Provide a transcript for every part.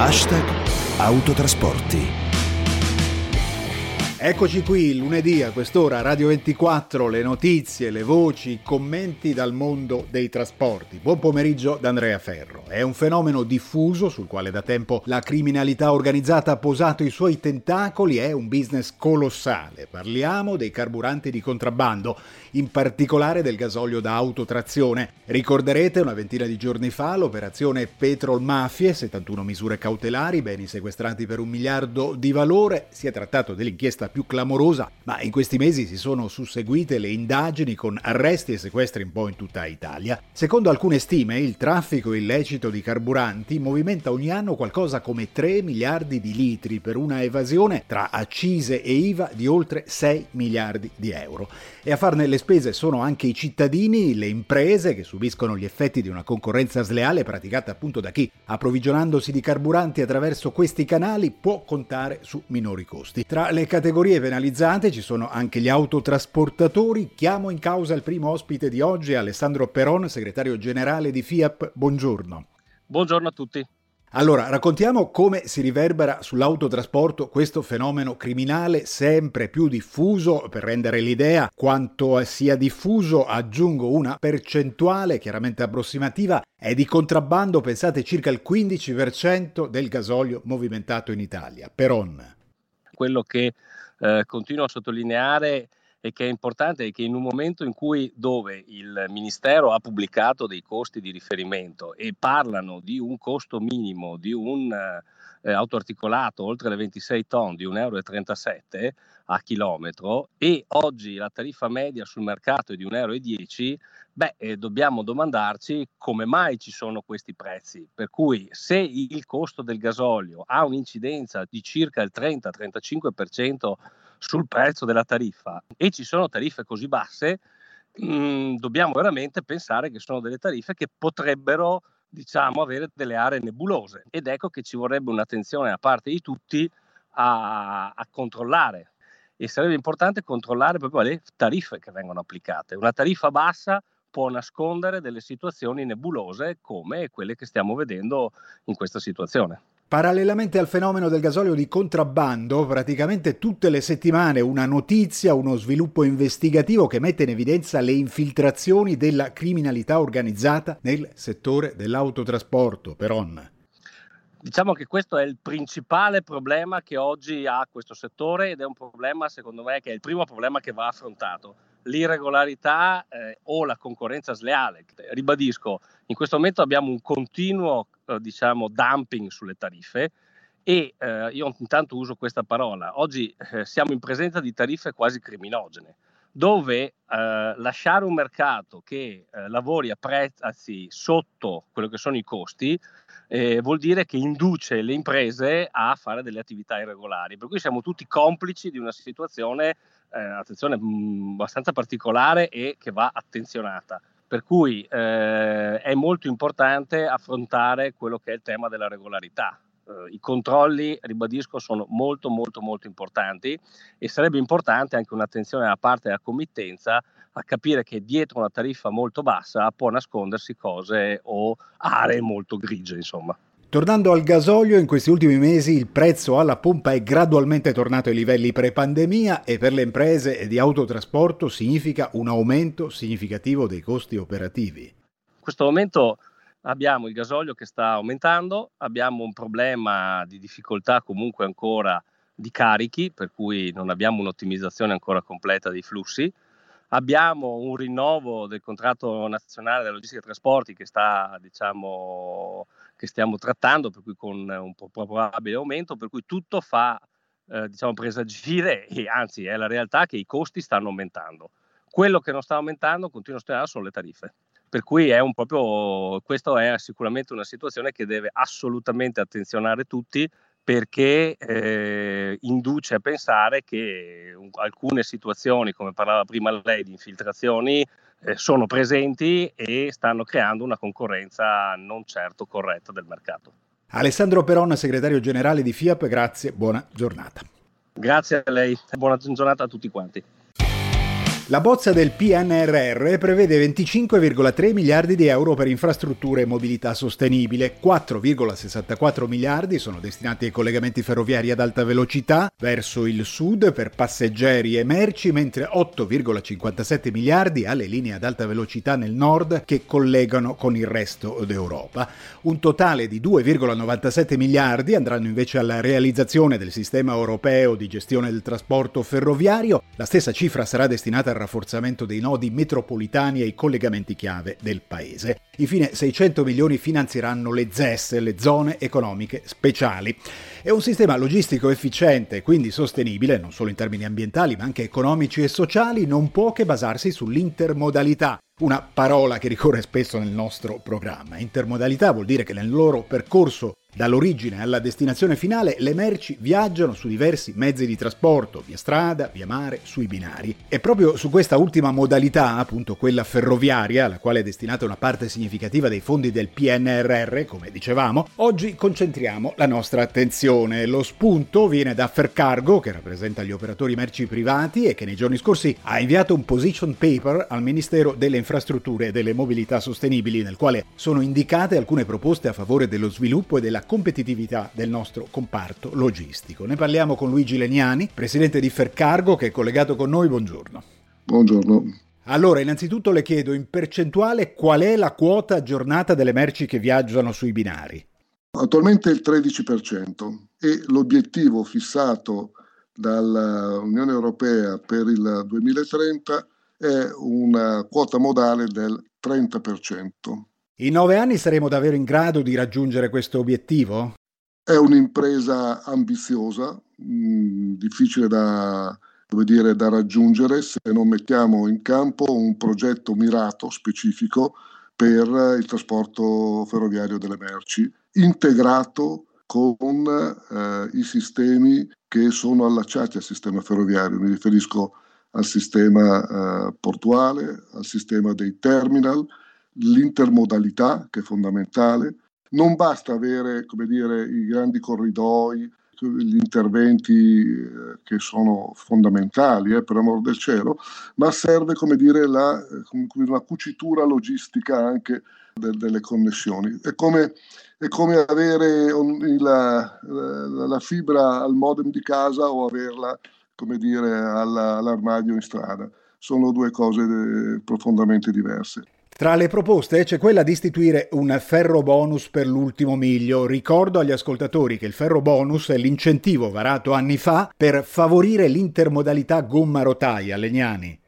Hashtag Autotrasporti. Eccoci qui lunedì a quest'ora Radio 24, le notizie, le voci, i commenti dal mondo dei trasporti. Buon pomeriggio da Andrea Ferro. È un fenomeno diffuso sul quale da tempo la criminalità organizzata ha posato i suoi tentacoli, è un business colossale. Parliamo dei carburanti di contrabbando, in particolare del gasolio da autotrazione. Ricorderete una ventina di giorni fa l'operazione Petrol Mafie, 71 misure cautelari, beni sequestrati per un miliardo di valore. Si è trattato dell'inchiesta più clamorosa, ma in questi mesi si sono susseguite le indagini con arresti e sequestri un po' in tutta Italia. Secondo alcune stime, il traffico illecito di carburanti movimenta ogni anno qualcosa come 3 miliardi di litri per una evasione tra accise e IVA di oltre 6 miliardi di euro. E a farne le spese sono anche i cittadini, le imprese che subiscono gli effetti di una concorrenza sleale praticata appunto da chi, approvvigionandosi di carburanti attraverso questi canali, può contare su minori costi. Tra le categorie categorie penalizzate ci sono anche gli autotrasportatori. Chiamo in causa il primo ospite di oggi, Alessandro Peron, segretario generale di FIAP. Buongiorno. Buongiorno a tutti. Allora, raccontiamo come si riverbera sull'autotrasporto questo fenomeno criminale sempre più diffuso. Per rendere l'idea quanto sia diffuso, aggiungo una percentuale chiaramente approssimativa, è di contrabbando, pensate, circa il 15% del gasolio movimentato in Italia. Peron. Quello che eh, continuo a sottolineare e che è importante è che in un momento in cui dove il Ministero ha pubblicato dei costi di riferimento e parlano di un costo minimo di un eh, autoarticolato oltre le 26 tonne di 1,37 euro a chilometro e oggi la tariffa media sul mercato è di 1,10 euro, beh, eh, dobbiamo domandarci come mai ci sono questi prezzi. Per cui se il costo del gasolio ha un'incidenza di circa il 30-35% sul prezzo della tariffa e ci sono tariffe così basse, mh, mm, dobbiamo veramente pensare che sono delle tariffe che potrebbero diciamo avere delle aree nebulose ed ecco che ci vorrebbe un'attenzione da parte di tutti a, a controllare e sarebbe importante controllare proprio le tariffe che vengono applicate. Una tariffa bassa può nascondere delle situazioni nebulose come quelle che stiamo vedendo in questa situazione. Parallelamente al fenomeno del gasolio di contrabbando, praticamente tutte le settimane una notizia, uno sviluppo investigativo che mette in evidenza le infiltrazioni della criminalità organizzata nel settore dell'autotrasporto. Peron. Diciamo che questo è il principale problema che oggi ha questo settore ed è un problema, secondo me, che è il primo problema che va affrontato. L'irregolarità eh, o la concorrenza sleale. Ribadisco, in questo momento abbiamo un continuo diciamo, dumping sulle tariffe e eh, io intanto uso questa parola. Oggi eh, siamo in presenza di tariffe quasi criminogene dove eh, lasciare un mercato che eh, lavori a prezzi sotto quello che sono i costi eh, vuol dire che induce le imprese a fare delle attività irregolari. Per cui siamo tutti complici di una situazione, eh, attenzione, mh, mm, abbastanza particolare e che va attenzionata. Per cui eh, è molto importante affrontare quello che è il tema della regolarità eh, i controlli, ribadisco, sono molto molto molto importanti e sarebbe importante anche un'attenzione da parte della committenza a capire che dietro una tariffa molto bassa può nascondersi cose o aree molto grigie, insomma. Tornando al gasolio, in questi ultimi mesi il prezzo alla pompa è gradualmente tornato ai livelli pre-pandemia e per le imprese di autotrasporto significa un aumento significativo dei costi operativi. In questo momento abbiamo il gasolio che sta aumentando, abbiamo un problema di difficoltà comunque ancora di carichi, per cui non abbiamo un'ottimizzazione ancora completa dei flussi. Abbiamo un rinnovo del contratto nazionale della logistica e trasporti che, sta, diciamo, che stiamo trattando, per cui con un probabile aumento, per cui tutto fa eh, diciamo, presagire, e anzi è la realtà che i costi stanno aumentando. Quello che non sta aumentando, continua a stare, sono le tariffe. Per cui è un proprio, questa è sicuramente una situazione che deve assolutamente attenzionare tutti perché eh, induce a pensare che alcune situazioni, come parlava prima lei, di infiltrazioni eh, sono presenti e stanno creando una concorrenza non certo corretta del mercato. Alessandro Peron, segretario generale di FIAP, grazie, buona giornata. Grazie a lei, buona giornata a tutti quanti. La bozza del PNRR prevede 25,3 miliardi di euro per infrastrutture e mobilità sostenibile, 4,64 miliardi sono destinati ai collegamenti ferroviari ad alta velocità verso il sud per passeggeri e merci, mentre 8,57 miliardi alle linee ad alta velocità nel nord che collegano con il resto d'Europa. Un totale di 2,97 miliardi andranno invece alla realizzazione del sistema europeo di gestione del trasporto ferroviario. La stessa cifra sarà destinata al rafforzamento dei nodi metropolitani e i collegamenti chiave del paese. Infine 600 milioni finanzieranno le ZES, le zone economiche speciali. È un sistema logistico efficiente e quindi sostenibile, non solo in termini ambientali ma anche economici e sociali, non può che basarsi sull'intermodalità, una parola che ricorre spesso nel nostro programma. Intermodalità vuol dire che nel loro percorso Dall'origine alla destinazione finale le merci viaggiano su diversi mezzi di trasporto, via strada, via mare, sui binari. E proprio su questa ultima modalità, appunto quella ferroviaria, alla quale è destinata una parte significativa dei fondi del PNRR, come dicevamo, oggi concentriamo la nostra attenzione. Lo spunto viene da Fercargo, che rappresenta gli operatori merci privati e che nei giorni scorsi ha inviato un position paper al Ministero delle Infrastrutture e delle Mobilità Sostenibili, nel quale sono indicate alcune proposte a favore dello sviluppo e della della competitività del nostro comparto logistico. Ne parliamo con Luigi Leniani, presidente di Fercargo, che è collegato con noi. Buongiorno. Buongiorno. Allora, innanzitutto le chiedo in percentuale qual è la quota aggiornata delle merci che viaggiano sui binari? Attualmente il 13% e l'obiettivo fissato dall'Unione Europea per il 2030 è una quota modale del 30%. In nove anni saremo davvero in grado di raggiungere questo obiettivo? È un'impresa ambiziosa, mh, difficile da, dire, da raggiungere se non mettiamo in campo un progetto mirato, specifico, per il trasporto ferroviario delle merci, integrato con eh, i sistemi che sono allacciati al sistema ferroviario. Mi riferisco al sistema eh, portuale, al sistema dei terminal, l'intermodalità che è fondamentale. Non basta avere dire, i grandi corridoi, gli interventi eh, che sono fondamentali, eh, per amor del cielo, ma serve dire, la, una cucitura logistica anche de, delle connessioni. È come, è come avere la, la, la, fibra al modem di casa o averla dire, alla, all'armadio in strada. Sono due cose de, profondamente diverse. Tra le proposte c'è quella di istituire un ferro bonus per l'ultimo miglio. Ricordo agli ascoltatori che il ferro bonus è l'incentivo varato anni fa per favorire l'intermodalità gomma-rotaia. Legnani.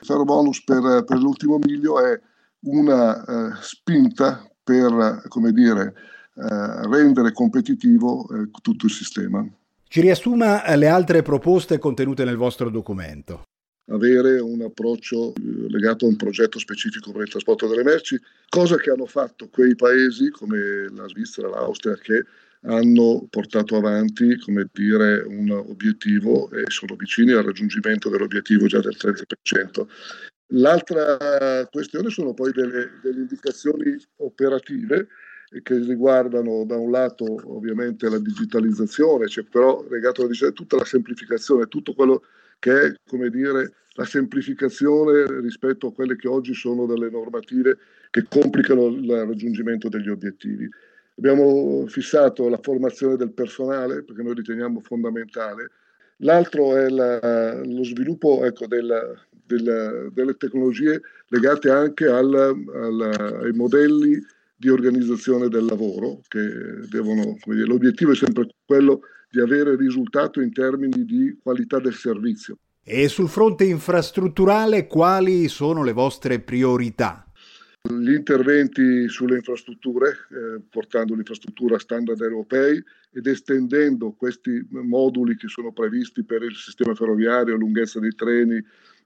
Il ferro bonus per, per l'ultimo miglio è una eh, spinta per, come dire, eh, rendere competitivo eh, tutto il sistema. Ci riassuma le altre proposte contenute nel vostro documento avere un approccio eh, legato a un progetto specifico per il trasporto delle merci, cosa che hanno fatto quei paesi come la Svizzera, l'Austria, che hanno portato avanti dire, un obiettivo e sono vicini al raggiungimento dell'obiettivo già del 30%. L'altra questione sono poi delle, delle indicazioni operative che riguardano da un lato ovviamente la digitalizzazione, cioè però legato alla tutta la semplificazione, tutto quello che è come dire la semplificazione rispetto a quelle che oggi sono delle normative che complicano il raggiungimento degli obiettivi. Abbiamo fissato la formazione del personale perché noi riteniamo fondamentale. L'altro è la, lo sviluppo ecco, della, della, delle tecnologie legate anche al, al, ai modelli di organizzazione del lavoro, che devono, dire, l'obiettivo è sempre quello di avere risultato in termini di qualità del servizio. E sul fronte infrastrutturale quali sono le vostre priorità? Gli interventi sulle infrastrutture, eh, portando l'infrastruttura standard europei ed estendendo questi moduli che sono previsti per il sistema ferroviario, lunghezza dei treni,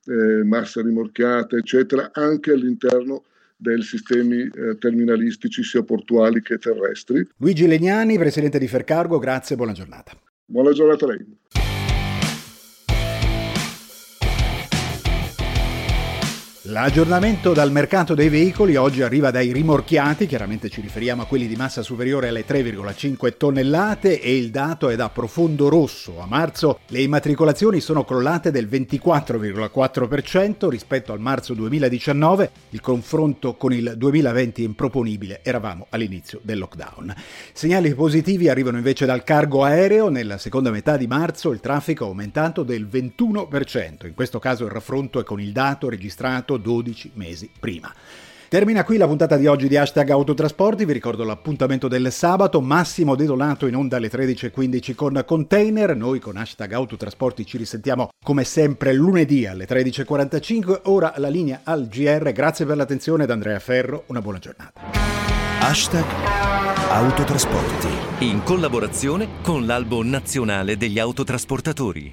eh, massa rimorchiata, eccetera, anche all'interno dei sistemi eh, terminalistici sia portuali che terrestri. Luigi Legnani, presidente di Fercargo, grazie e buona giornata. Buona giornata a lei. L'aggiornamento dal mercato dei veicoli oggi arriva dai rimorchiati, chiaramente ci riferiamo a quelli di massa superiore alle 3,5 tonnellate e il dato è da profondo rosso. A marzo le immatricolazioni sono crollate del 24,4% rispetto al marzo 2019, il confronto con il 2020 è improponibile, eravamo all'inizio del lockdown. Segnali positivi arrivano invece dal cargo aereo, nella seconda metà di marzo il traffico è aumentato del 21%, in questo caso il raffronto è con il dato registrato 12 mesi prima. Termina qui la puntata di oggi di Hashtag Autotrasporti, vi ricordo l'appuntamento del sabato, Massimo Dedolato in onda alle 13.15 con Container, noi con Hashtag Autotrasporti ci risentiamo come sempre lunedì alle 13.45, ora la linea al GR, grazie per l'attenzione da Andrea Ferro, una buona giornata. Hashtag Autotrasporti. In collaborazione con l'Albo Nazionale degli Autotrasportatori.